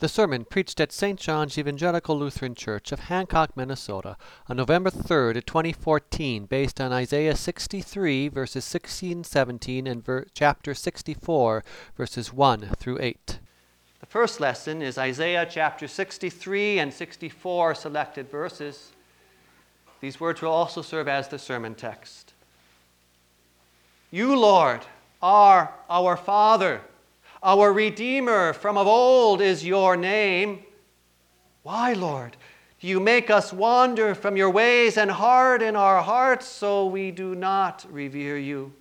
The sermon preached at St. John's Evangelical Lutheran Church of Hancock, Minnesota, on November 3rd, 2014, based on Isaiah 63, verses 16 and 17, and ver- chapter 64, verses 1 through 8. The first lesson is Isaiah chapter 63 and 64 selected verses. These words will also serve as the sermon text. You, Lord, are our Father. Our Redeemer from of old is your name. Why, Lord, do you make us wander from your ways and harden our hearts so we do not revere you?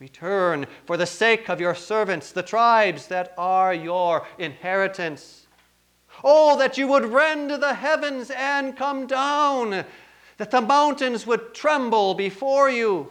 Return for the sake of your servants, the tribes that are your inheritance. Oh, that you would rend the heavens and come down, that the mountains would tremble before you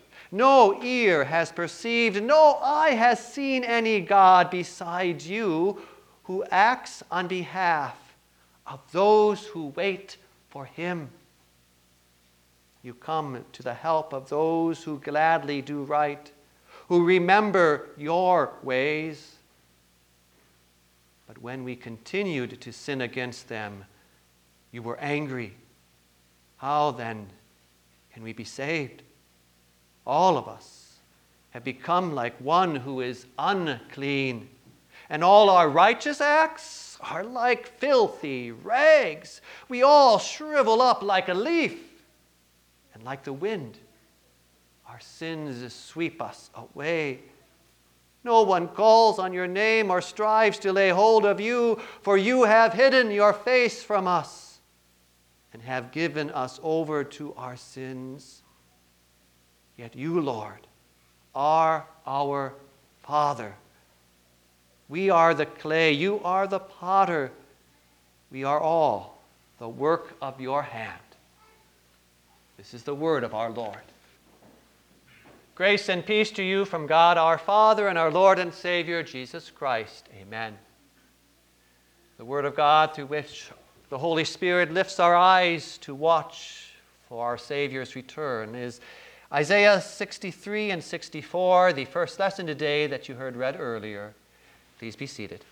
no ear has perceived, no eye has seen any God besides you who acts on behalf of those who wait for him. You come to the help of those who gladly do right, who remember your ways. But when we continued to sin against them, you were angry. How then can we be saved? All of us, have become like one who is unclean. And all our righteous acts are like filthy rags. We all shrivel up like a leaf, and like the wind, our sins sweep us away. No one calls on your name or strives to lay hold of you, for you have hidden your face from us and have given us over to our sins. Yet you, Lord, are our Father. We are the clay, you are the potter. We are all the work of your hand. This is the word of our Lord. Grace and peace to you from God our Father and our Lord and Savior Jesus Christ. Amen. The word of God through which the Holy Spirit lifts our eyes to watch for our Savior's return is Isaiah 63 and 64, the first lesson today that you heard read earlier. Please be seated.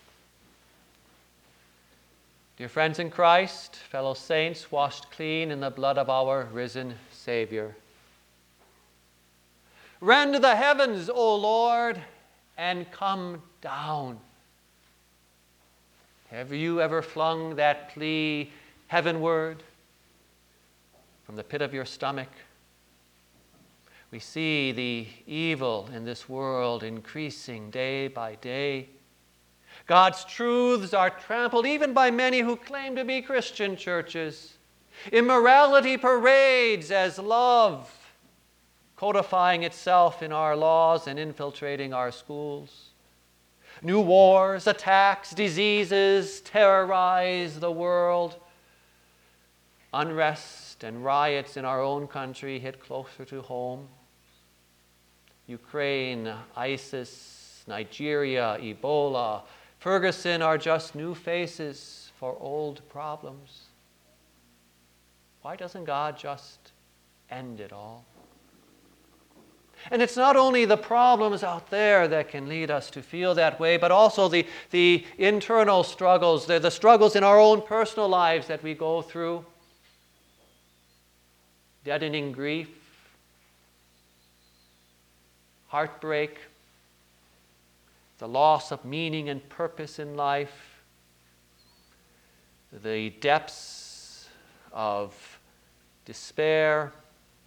Dear friends in Christ, fellow saints, washed clean in the blood of our risen Savior. Rend the heavens, O Lord, and come down. Have you ever flung that plea heavenward from the pit of your stomach? We see the evil in this world increasing day by day. God's truths are trampled even by many who claim to be Christian churches. Immorality parades as love, codifying itself in our laws and infiltrating our schools. New wars, attacks, diseases terrorize the world. Unrest and riots in our own country hit closer to home. Ukraine, ISIS, Nigeria, Ebola, Ferguson are just new faces for old problems. Why doesn't God just end it all? And it's not only the problems out there that can lead us to feel that way, but also the, the internal struggles, the, the struggles in our own personal lives that we go through. Deadening grief, heartbreak, the loss of meaning and purpose in life, the depths of despair,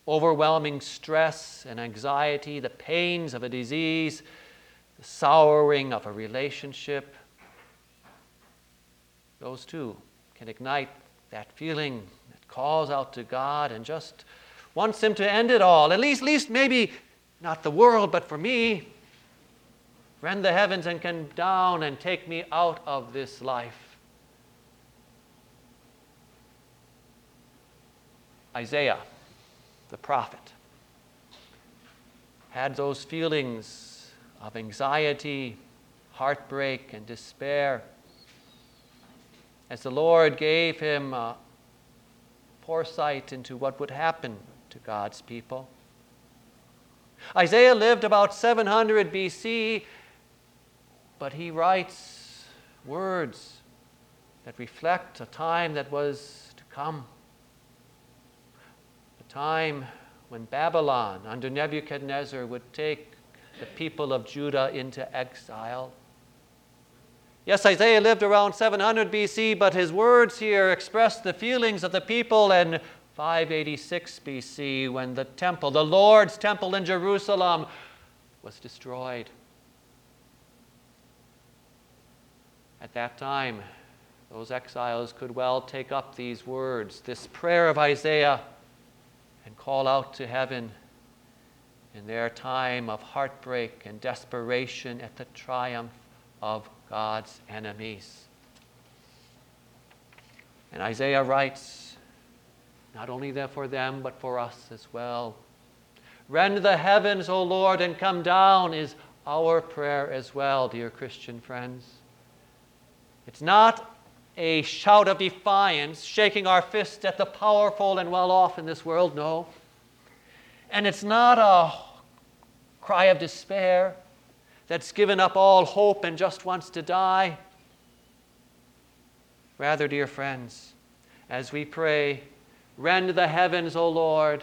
overwhelming stress and anxiety, the pains of a disease, the souring of a relationship. Those too can ignite that feeling that calls out to God and just wants Him to end it all. At least, at least maybe not the world, but for me. Rend the heavens and come down and take me out of this life. Isaiah, the prophet, had those feelings of anxiety, heartbreak, and despair as the Lord gave him uh, foresight into what would happen to God's people. Isaiah lived about 700 BC, but he writes words that reflect a time that was to come. A time when Babylon, under Nebuchadnezzar, would take the people of Judah into exile. Yes, Isaiah lived around 700 BC, but his words here express the feelings of the people in 586 BC when the temple, the Lord's temple in Jerusalem, was destroyed. At that time, those exiles could well take up these words, this prayer of Isaiah, and call out to heaven in their time of heartbreak and desperation at the triumph of God's enemies. And Isaiah writes, not only for them, but for us as well. Rend the heavens, O Lord, and come down is our prayer as well, dear Christian friends. It's not a shout of defiance, shaking our fist at the powerful and well off in this world, no. And it's not a cry of despair that's given up all hope and just wants to die. Rather, dear friends, as we pray, rend the heavens, O Lord,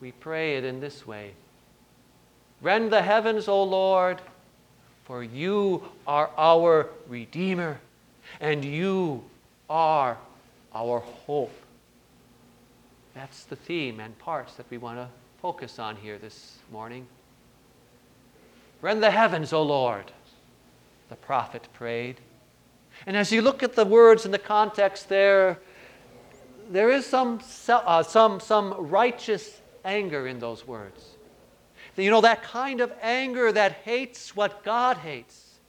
we pray it in this way Rend the heavens, O Lord, for you are our Redeemer, and you are our hope. That's the theme and parts that we want to focus on here this morning. Rend the heavens, O Lord, the prophet prayed. And as you look at the words in the context there, there is some, uh, some, some righteous anger in those words. You know, that kind of anger that hates what God hates,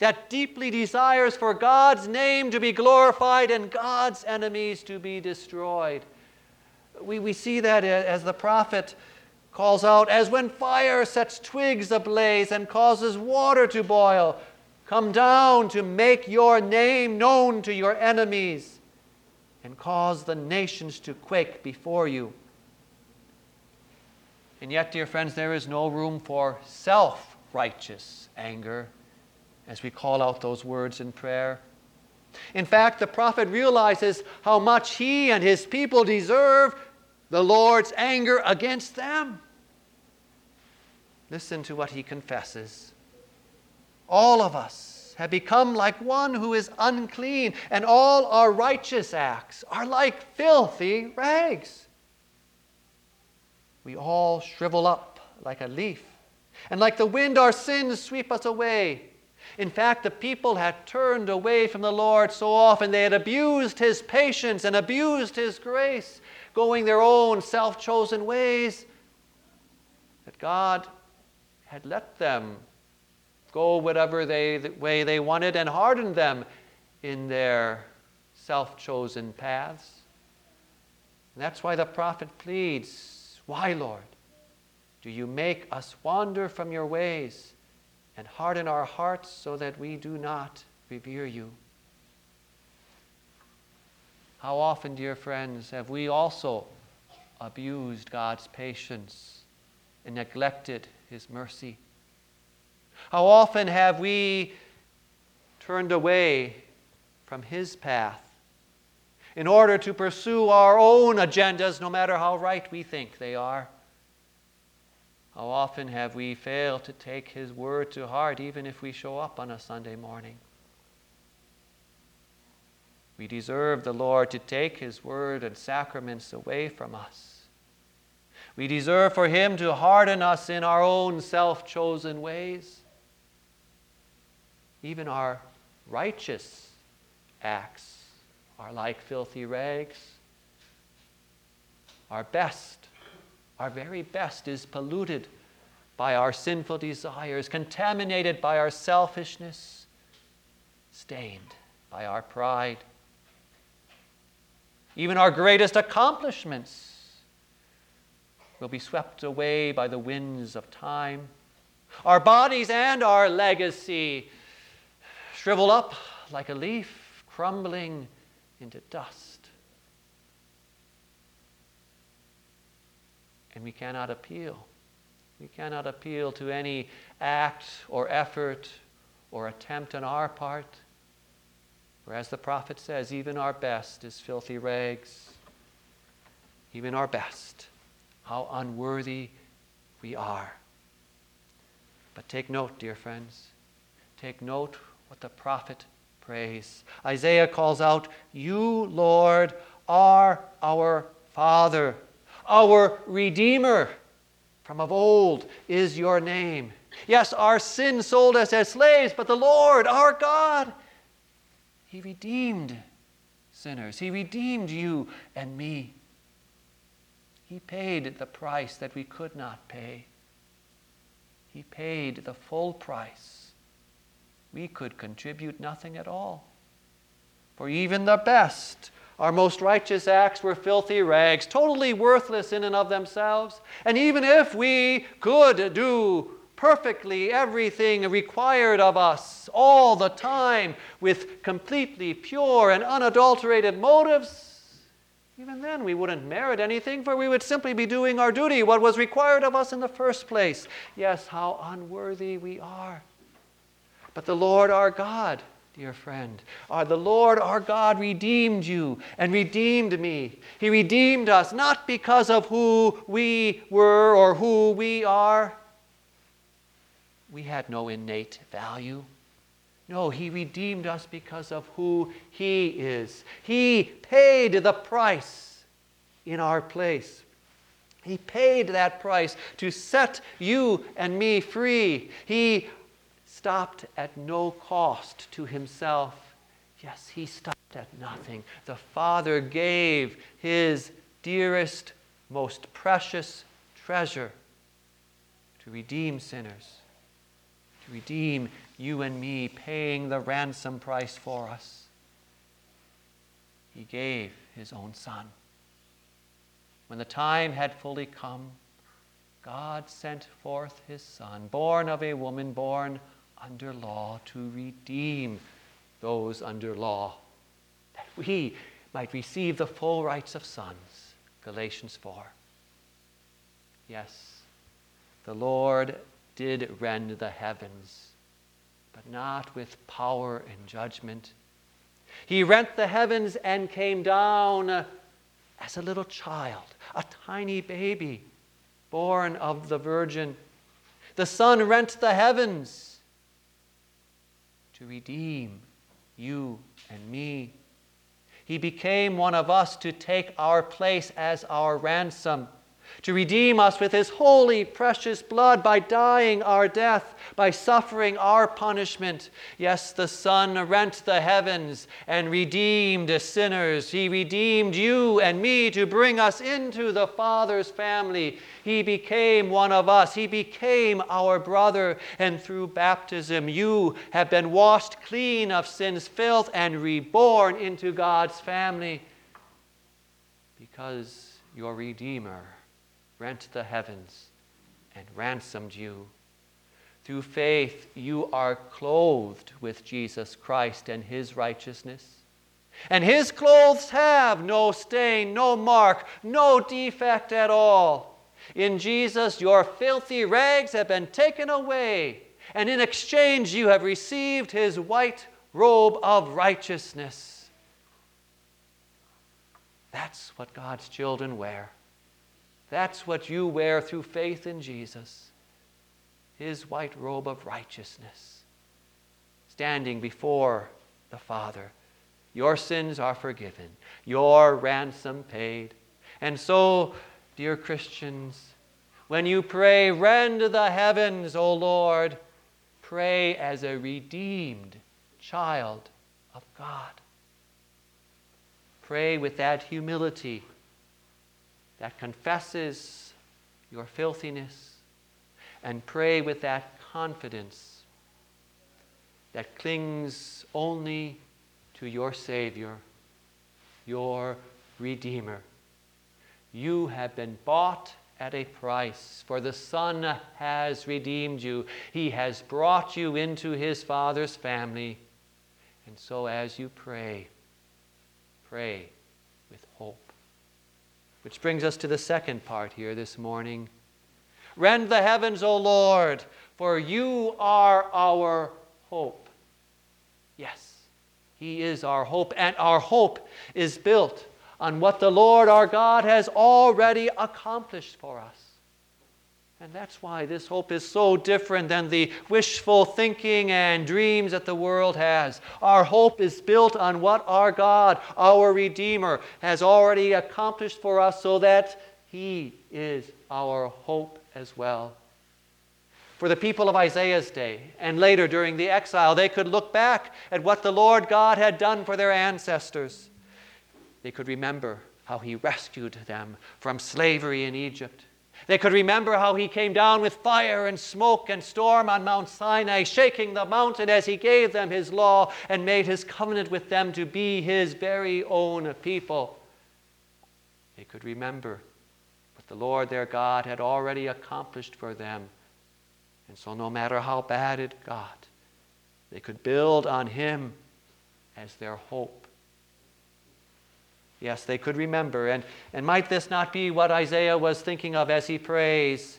that deeply desires for God's name to be glorified and God's enemies to be destroyed. We, we see that as the prophet calls out, As when fire sets twigs ablaze and causes water to boil, come down to make your name known to your enemies and cause the nations to quake before you. And yet, dear friends, there is no room for self righteous anger as we call out those words in prayer. In fact, the prophet realizes how much he and his people deserve the Lord's anger against them. Listen to what he confesses. All of us have become like one who is unclean, and all our righteous acts are like filthy rags. We all shrivel up like a leaf, and like the wind, our sins sweep us away. In fact, the people had turned away from the Lord so often, they had abused his patience and abused his grace, going their own self chosen ways, that God had let them go whatever they, the way they wanted and hardened them in their self chosen paths. And that's why the prophet pleads, Why, Lord, do you make us wander from your ways and harden our hearts so that we do not revere you? How often, dear friends, have we also abused God's patience and neglected his mercy. How often have we turned away from His path in order to pursue our own agendas, no matter how right we think they are? How often have we failed to take His word to heart, even if we show up on a Sunday morning? We deserve the Lord to take His word and sacraments away from us. We deserve for Him to harden us in our own self chosen ways. Even our righteous acts are like filthy rags. Our best, our very best, is polluted by our sinful desires, contaminated by our selfishness, stained by our pride. even our greatest accomplishments will be swept away by the winds of time. Our bodies and our legacy shrivel up like a leaf crumbling into dust. And we cannot appeal. We cannot appeal to any act or effort or attempt on our part. For as the prophet says, even our best is filthy rags. Even our best. How unworthy we are. But take note, dear friends. Take note what the prophet prays. Isaiah calls out, You, Lord, are our Father, our Redeemer. From of old is your name. Yes, our sin sold us as slaves, but the Lord, our God, he redeemed sinners. He redeemed you and me. He paid the price that we could not pay. He paid the full price. We could contribute nothing at all. For even the best, our most righteous acts were filthy rags, totally worthless in and of themselves. And even if we could do perfectly everything required of us all the time with completely pure and unadulterated motives, even then we wouldn't merit anything, for we would simply be doing our duty, what was required of us in the first place. Yes, how unworthy we are. But the Lord our God, dear friend, our, the Lord our God redeemed you and redeemed me. He redeemed us not because of who we were or who we are we had no innate value. No, He redeemed us because of who He is. He paid the price in our place. He paid that price to set you and me free. He stopped at no cost to Himself. Yes, He stopped at nothing. The Father gave His dearest, most precious treasure to redeem sinners to redeem you and me, paying the ransom price for us. He gave his own Son. When the time had fully come, God sent forth his Son, born of a woman, born under law, to redeem those under law, that we might receive the full rights of sons. Galatians 4. Yes, the Lord did rend the heavens, but not with power and judgment. He rent the heavens and came down as a little child, a tiny baby born of the Virgin. The Son rent the heavens to redeem you and me. He became one of us to take our place as our ransom to redeem us with his holy, precious blood by dying our death, by suffering our punishment. Yes, the Son rent the heavens and redeemed sinners. He redeemed you and me to bring us into the Father's family. He became one of us, He became our brother, and through baptism, you have been washed clean of sin's filth and reborn into God's family because your Redeemer rent the heavens, and ransomed you. Through faith, you are clothed with Jesus Christ and his righteousness. And his clothes have no stain, no mark, no defect at all. In Jesus, your filthy rags have been taken away, and in exchange, you have received his white robe of righteousness. That's what God's children wear. That's what you wear through faith in Jesus, his white robe of righteousness, standing before the Father. Your sins are forgiven, your ransom paid. And so, dear Christians, when you pray, rend the heavens, O Lord, pray as a redeemed child of God. Pray with that humility that confesses your filthiness and pray with that confidence that clings only to your Savior, your Redeemer. You have been bought at a price, for the Son has redeemed you. He has brought you into His Father's family. And so, as you pray, pray with hope. Which brings us to the second part here this morning. Rend the heavens, O Lord, for you are our hope. Yes, He is our hope, and our hope is built on what the Lord our God has already accomplished for us. And that's why this hope is so different than the wishful thinking and dreams that the world has. Our hope is built on what our God, our Redeemer, has already accomplished for us so that He is our hope as well. For the people of Isaiah's day and later during the exile, they could look back at what the Lord God had done for their ancestors. They could remember how He rescued them from slavery in Egypt they could remember how he came down with fire and smoke and storm on Mount Sinai, shaking the mountain as he gave them his law and made his covenant with them to be his very own people. They could remember what the Lord their God had already accomplished for them. And so, no matter how bad it got, they could build on him as their hope. Yes, they could remember. And, and might this not be what Isaiah was thinking of as he prays?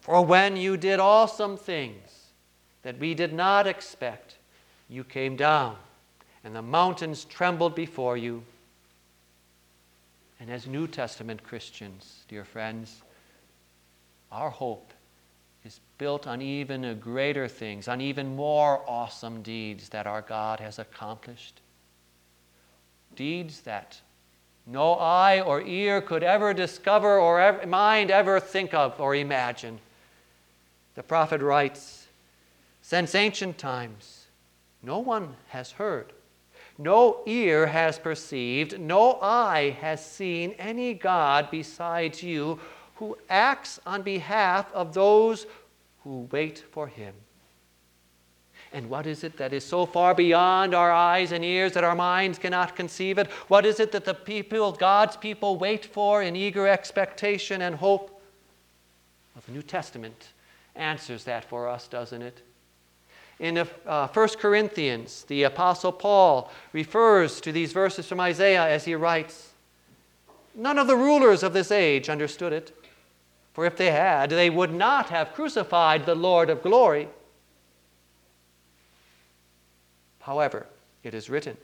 For when you did awesome things that we did not expect, you came down, and the mountains trembled before you. And as New Testament Christians, dear friends, our hope is built on even greater things, on even more awesome deeds that our God has accomplished deeds that no eye or ear could ever discover or ever, mind ever think of or imagine. The prophet writes Since ancient times, no one has heard, no ear has perceived, no eye has seen any God besides you who acts on behalf of those who wait for him. And what is it that is so far beyond our eyes and ears that our minds cannot conceive it? What is it that the people, God's people, wait for in eager expectation and hope? Well, the New Testament answers that for us, doesn't it? In uh, 1 Corinthians, the Apostle Paul refers to these verses from Isaiah as he writes None of the rulers of this age understood it, for if they had, they would not have crucified the Lord of glory. However, it is written,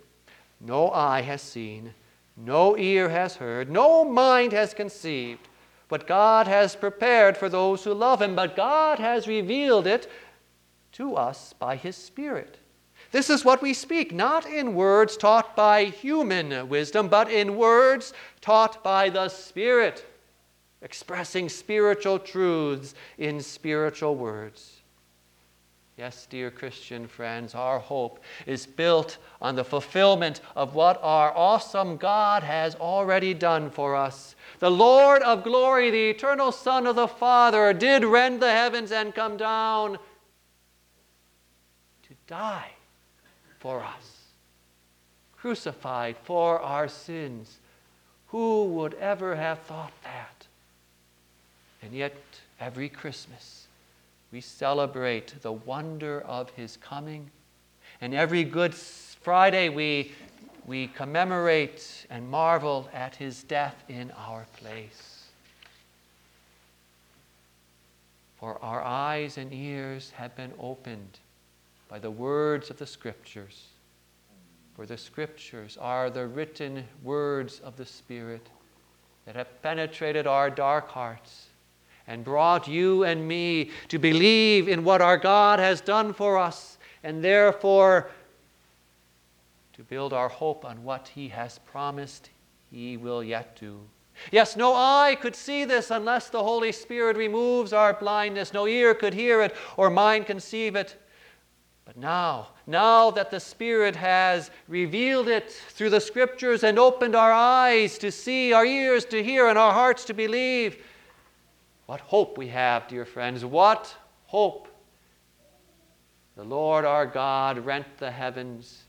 No eye has seen, no ear has heard, no mind has conceived what God has prepared for those who love Him, but God has revealed it to us by His Spirit. This is what we speak, not in words taught by human wisdom, but in words taught by the Spirit, expressing spiritual truths in spiritual words. Yes, dear Christian friends, our hope is built on the fulfillment of what our awesome God has already done for us. The Lord of glory, the eternal Son of the Father, did rend the heavens and come down to die for us, crucified for our sins. Who would ever have thought that? And yet, every Christmas, we celebrate the wonder of his coming. And every Good Friday, we, we commemorate and marvel at his death in our place. For our eyes and ears have been opened by the words of the Scriptures. For the Scriptures are the written words of the Spirit that have penetrated our dark hearts and brought you and me to believe in what our God has done for us, and therefore to build our hope on what He has promised He will yet do. Yes, no eye could see this unless the Holy Spirit removes our blindness. No ear could hear it or mind conceive it. But now, now that the Spirit has revealed it through the Scriptures and opened our eyes to see, our ears to hear, and our hearts to believe, what hope we have, dear friends. What hope. The Lord our God rent the heavens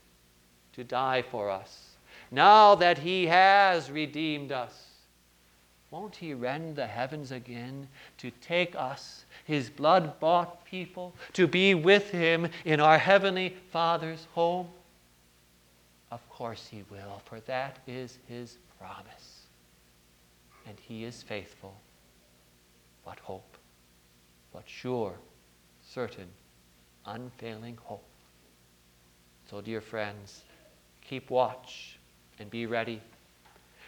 to die for us. now that He has redeemed us, won't He rend the heavens again to take us, His blood bought people, to be with Him in our Heavenly Father's home? Of course He will, for that is His promise. And He is faithful. What hope, what sure, certain, unfailing hope. So, dear friends, keep watch and be ready.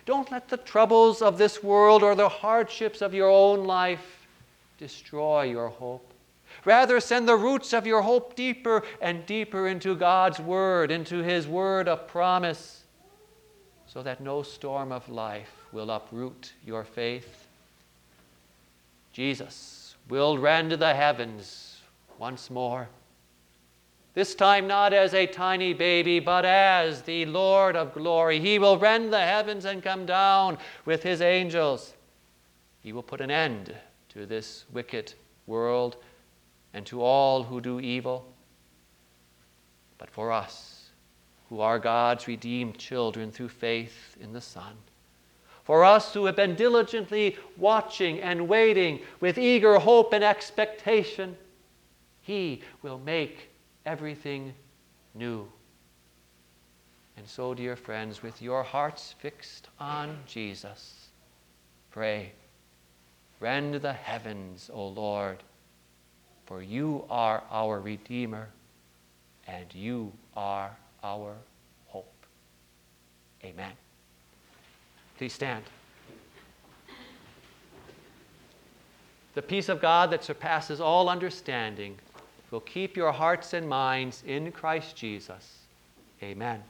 Don't let the troubles of this world or the hardships of your own life destroy your hope. Rather, send the roots of your hope deeper and deeper into God's Word, into His Word of promise, so that no storm of life will uproot your faith. Jesus will rend the heavens once more. This time, not as a tiny baby, but as the Lord of glory. He will rend the heavens and come down with his angels. He will put an end to this wicked world and to all who do evil. But for us, who are God's redeemed children through faith in the Son, for us who have been diligently watching and waiting with eager hope and expectation, He will make everything new. And so, dear friends, with your hearts fixed on Jesus, pray, rend the heavens, O Lord, for you are our Redeemer and you are our hope. Amen. Please stand. The peace of God that surpasses all understanding will keep your hearts and minds in Christ Jesus. Amen.